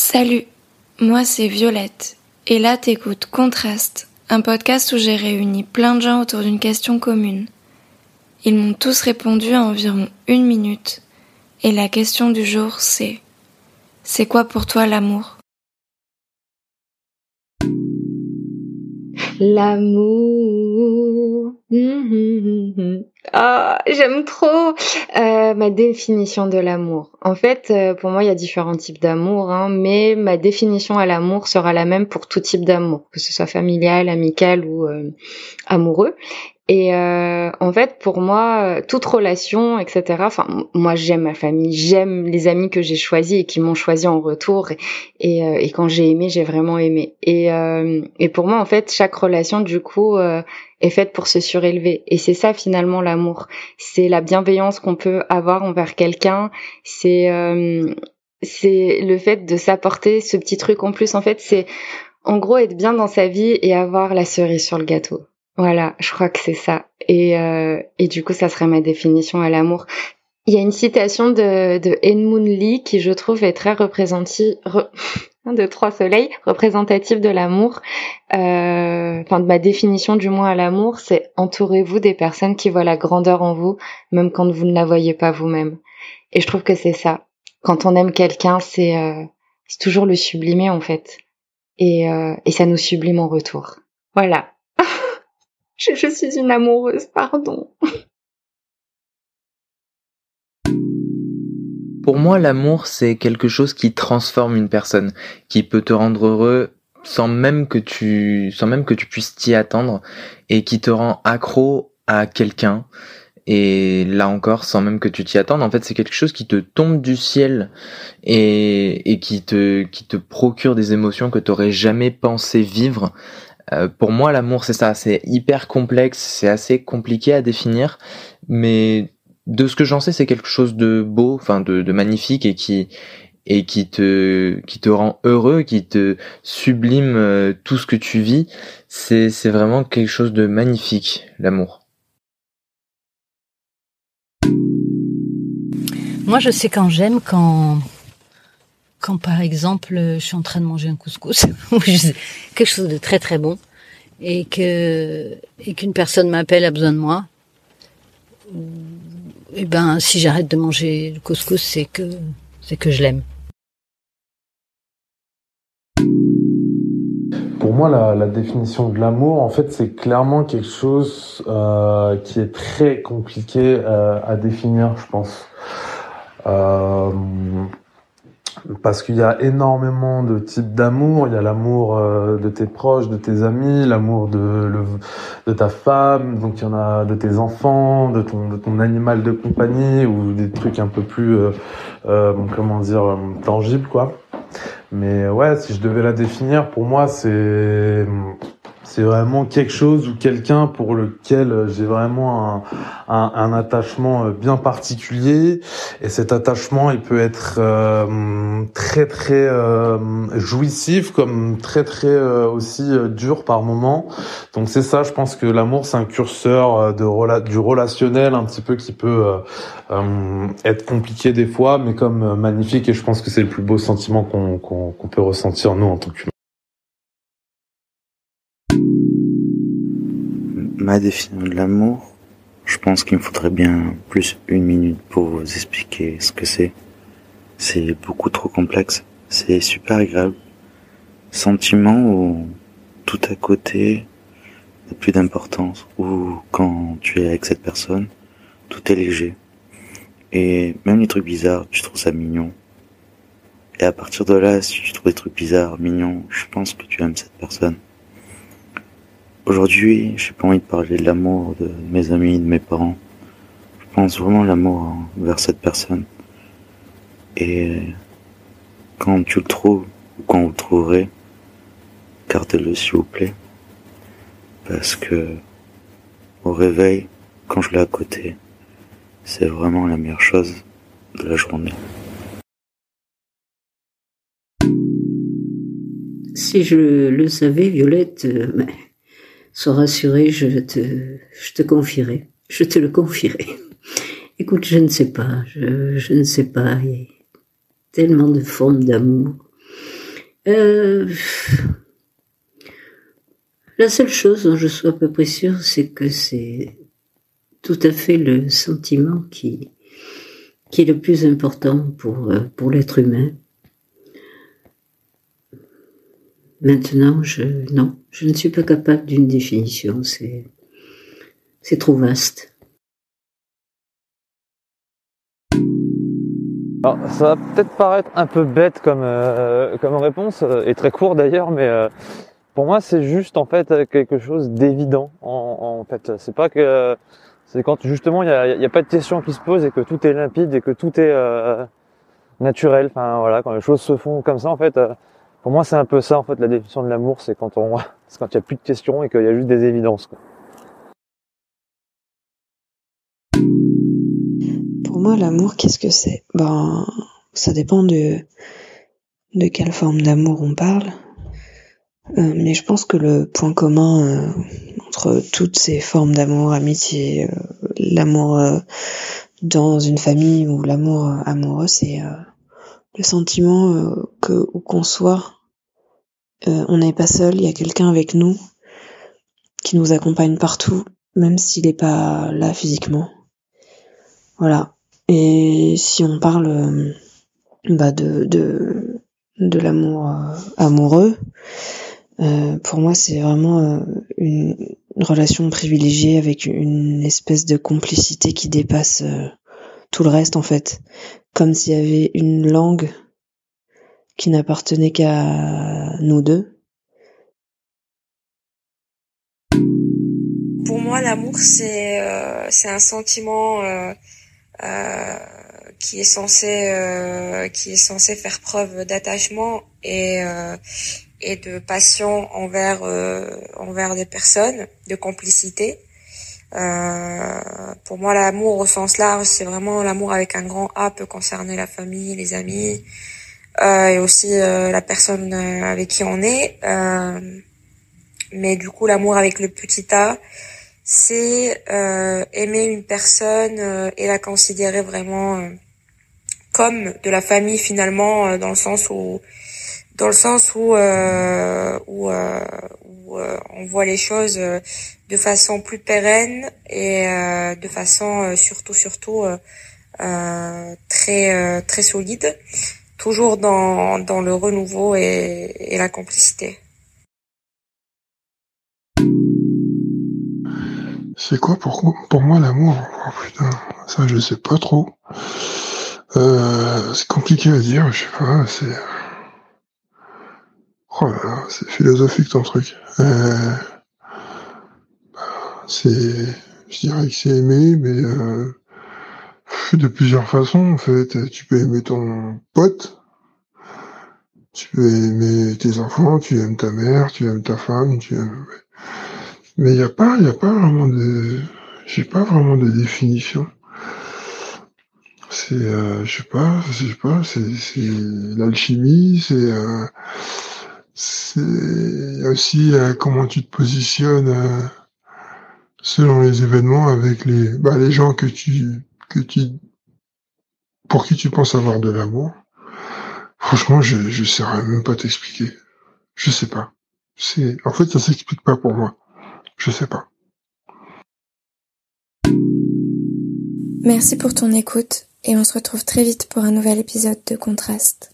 Salut, moi c'est Violette, et là t'écoutes Contraste, un podcast où j'ai réuni plein de gens autour d'une question commune. Ils m'ont tous répondu à environ une minute, et la question du jour c'est C'est quoi pour toi l'amour? L'amour. Ah, j'aime trop euh, ma définition de l'amour. En fait, euh, pour moi, il y a différents types d'amour, hein, mais ma définition à l'amour sera la même pour tout type d'amour, que ce soit familial, amical ou euh, amoureux. Et euh, en fait, pour moi, toute relation, etc. Enfin, moi, j'aime ma famille, j'aime les amis que j'ai choisis et qui m'ont choisi en retour. Et, euh, et, quand j'ai aimé, j'ai vraiment aimé. Et, euh, et pour moi, en fait, chaque relation, du coup, euh, est faite pour se surélever. Et c'est ça finalement l'amour. C'est la bienveillance qu'on peut avoir envers quelqu'un. C'est euh, c'est le fait de s'apporter ce petit truc en plus. En fait, c'est en gros être bien dans sa vie et avoir la cerise sur le gâteau. Voilà, je crois que c'est ça. Et, euh, et du coup, ça serait ma définition à l'amour. Il y a une citation de, de Edmund Lee qui, je trouve, est très représentative, de trois soleils, représentative de l'amour. Euh, enfin, de ma définition du moins à l'amour, c'est entourez-vous des personnes qui voient la grandeur en vous, même quand vous ne la voyez pas vous-même. Et je trouve que c'est ça. Quand on aime quelqu'un, c'est euh, toujours le sublimer en fait. Et, euh, et ça nous sublime en retour. Voilà. Je, suis une amoureuse, pardon. Pour moi, l'amour, c'est quelque chose qui transforme une personne, qui peut te rendre heureux sans même que tu, sans même que tu puisses t'y attendre, et qui te rend accro à quelqu'un. Et là encore, sans même que tu t'y attendes, en fait, c'est quelque chose qui te tombe du ciel et, qui te, qui te procure des émotions que tu n'aurais jamais pensé vivre. Euh, pour moi, l'amour, c'est ça, c'est hyper complexe, c'est assez compliqué à définir, mais de ce que j'en sais, c'est quelque chose de beau, enfin de, magnifique et qui et qui te qui te rend heureux, qui te sublime euh, tout ce que tu vis. C'est c'est vraiment quelque chose de magnifique, l'amour. Moi, je sais quand j'aime quand quand par exemple je suis en train de manger un couscous ou quelque chose de très très bon et que et qu'une personne m'appelle a besoin de moi et ben si j'arrête de manger le couscous c'est que c'est que je l'aime. Pour moi la, la définition de l'amour en fait c'est clairement quelque chose euh, qui est très compliqué euh, à définir je pense. Euh, parce qu'il y a énormément de types d'amour. Il y a l'amour euh, de tes proches, de tes amis, l'amour de, le, de ta femme, donc il y en a de tes enfants, de ton, de ton animal de compagnie ou des trucs un peu plus, euh, euh, comment dire, euh, tangibles quoi. Mais ouais, si je devais la définir, pour moi c'est c'est vraiment quelque chose ou quelqu'un pour lequel j'ai vraiment un, un, un, attachement bien particulier. Et cet attachement, il peut être euh, très très euh, jouissif, comme très très euh, aussi dur par moment. Donc c'est ça, je pense que l'amour, c'est un curseur de du relationnel un petit peu qui peut euh, être compliqué des fois, mais comme magnifique. Et je pense que c'est le plus beau sentiment qu'on peut ressentir nous en tant qu'humains. Ma définition de l'amour, je pense qu'il me faudrait bien plus une minute pour vous expliquer ce que c'est. C'est beaucoup trop complexe. C'est super agréable. Sentiment où tout à côté n'a plus d'importance. Ou quand tu es avec cette personne, tout est léger. Et même les trucs bizarres, tu trouves ça mignon. Et à partir de là, si tu trouves des trucs bizarres, mignons, je pense que tu aimes cette personne. Aujourd'hui, j'ai pas envie de parler de l'amour de mes amis, de mes parents. Je pense vraiment l'amour vers cette personne. Et quand tu le trouves, ou quand vous le trouverez, gardez-le s'il vous plaît. Parce que au réveil, quand je l'ai à côté, c'est vraiment la meilleure chose de la journée. Si je le savais, Violette, euh, sois rassurée, je te, je te confierai, je te le confierai. Écoute, je ne sais pas, je, je ne sais pas, il y a tellement de formes d'amour. euh, La seule chose dont je sois à peu près sûre, c'est que c'est tout à fait le sentiment qui, qui est le plus important pour, euh, pour l'être humain. Maintenant, je, non, je ne suis pas capable d'une définition, c'est, c'est trop vaste. Alors, ça va peut-être paraître un peu bête comme, euh, comme réponse, euh, et très court d'ailleurs, mais euh, pour moi c'est juste en fait quelque chose d'évident. En, en, fait, c'est pas que c'est quand justement il n'y a, y a, pas de question qui se pose et que tout est limpide et que tout est naturel. Enfin voilà, quand les choses se font comme ça en fait. Pour moi c'est un peu ça en fait la définition de l'amour, c'est quand on, c'est quand il n'y a plus de questions et qu'il y a juste des évidences. Pour moi, l'amour, qu'est-ce que c'est? Ben, ça dépend de de quelle forme d'amour on parle. Euh, mais je pense que le point commun euh, entre toutes ces formes d'amour, amitié, euh, l'amour dans une famille ou l'amour amoureux, c'est le sentiment que où qu'on soit, on n'est pas seul, il y a quelqu'un avec nous qui nous accompagne partout, même s'il n'est pas là physiquement. Voilà. Et si on parle euh, bah de, de, de l'amour euh, amoureux, euh, pour moi c'est vraiment euh, une, relation privilégiée avec une espèce de complicité qui dépasse euh, tout le reste en fait. Comme s'il y avait une langue qui n'appartenait qu'à nous deux. Pour moi l'amour c'est c'est un sentiment euh, qui est censé euh, qui est censé faire preuve d'attachement et euh, et de passion envers envers des personnes, de complicité. Pour moi, l'amour au sens large, c'est vraiment l'amour avec un grand A peut concerner la famille, les amis, et aussi la personne avec qui on est. mais du coup, l'amour avec le petit A, c'est euh, aimer une personne euh, et la considérer vraiment euh, comme de la famille finalement euh, dans le sens où dans le sens où euh, où, où on voit les choses de façon plus pérenne et de façon surtout surtout très très solide toujours dans dans le renouveau et, et la complicité C'est quoi pour, pour moi l'amour? Oh, Putain, ça je sais pas trop. Euh, c'est compliqué à dire, je sais pas, c'est... Oh là là, c'est philosophique ton truc. Euh, c'est... Je dirais que c'est aimer, mais euh, de plusieurs façons en fait. Tu peux aimer ton pote, tu peux aimer tes enfants, tu aimes ta mère, tu aimes ta femme, tu aimes... Mais il n'y a pas, il a pas vraiment de, j'ai pas vraiment de définition. C'est, euh, je sais pas, je sais pas, c'est, l'alchimie, c'est, c'est aussi euh, comment tu te positionnes euh, selon les événements avec les, bah, les gens que tu, que tu, pour qui tu penses avoir de l'amour. Franchement, je, je saurais même pas t'expliquer. Je sais pas. C'est, en fait, ça s'explique pas pour moi. Je sais pas. Merci pour ton écoute et on se retrouve très vite pour un nouvel épisode de Contraste.